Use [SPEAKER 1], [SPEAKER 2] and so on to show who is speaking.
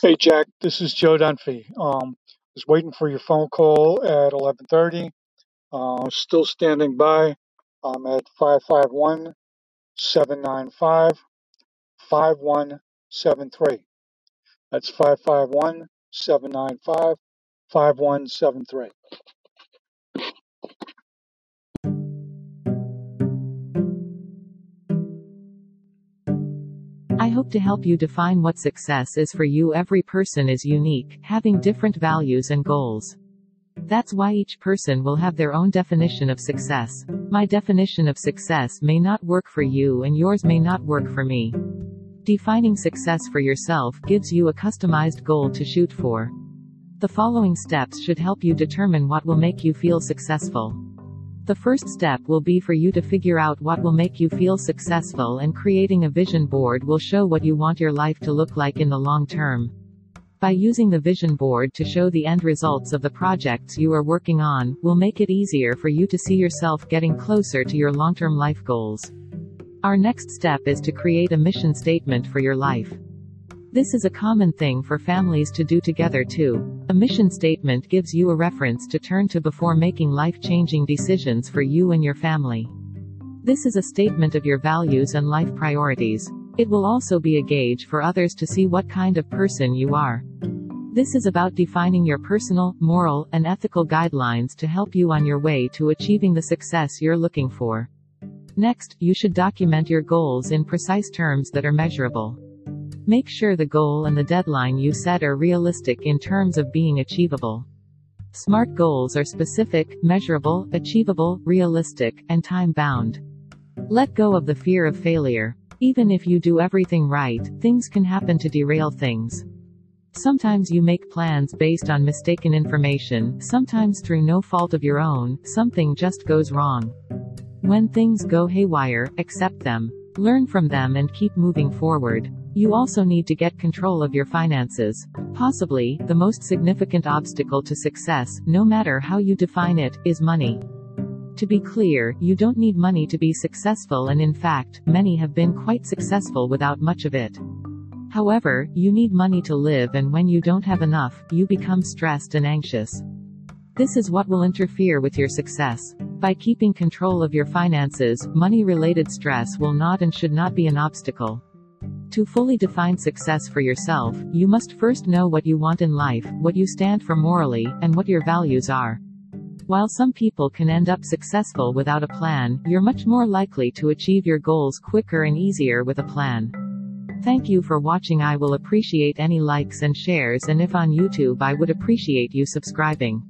[SPEAKER 1] Hey Jack, this is Joe Dunphy. Um, was waiting for your phone call at 11:30. Uh, still standing by. I'm at five five one seven nine five five one seven three. That's five five one seven nine five five one seven three.
[SPEAKER 2] I hope to help you define what success is for you. Every person is unique, having different values and goals. That's why each person will have their own definition of success. My definition of success may not work for you and yours may not work for me. Defining success for yourself gives you a customized goal to shoot for. The following steps should help you determine what will make you feel successful. The first step will be for you to figure out what will make you feel successful and creating a vision board will show what you want your life to look like in the long term. By using the vision board to show the end results of the projects you are working on, will make it easier for you to see yourself getting closer to your long-term life goals. Our next step is to create a mission statement for your life. This is a common thing for families to do together too. A mission statement gives you a reference to turn to before making life-changing decisions for you and your family. This is a statement of your values and life priorities. It will also be a gauge for others to see what kind of person you are. This is about defining your personal, moral, and ethical guidelines to help you on your way to achieving the success you're looking for. Next, you should document your goals in precise terms that are measurable. Make sure the goal and the deadline you set are realistic in terms of being achievable. SMART goals are specific, measurable, achievable, realistic, and time bound. Let go of the fear of failure. Even if you do everything right, things can happen to derail things. Sometimes you make plans based on mistaken information, sometimes through no fault of your own, something just goes wrong. When things go haywire, accept them. Learn from them and keep moving forward. You also need to get control of your finances. Possibly, the most significant obstacle to success, no matter how you define it, is money. To be clear, you don't need money to be successful and in fact, many have been quite successful without much of it. However, you need money to live and when you don't have enough, you become stressed and anxious. This is what will interfere with your success. By keeping control of your finances, money-related stress will not and should not be an obstacle. To fully define success for yourself, you must first know what you want in life, what you stand for morally, and what your values are. While some people can end up successful without a plan, you're much more likely to achieve your goals quicker and easier with a plan. Thank you for watching I will appreciate any likes and shares and if on YouTube I would appreciate you subscribing.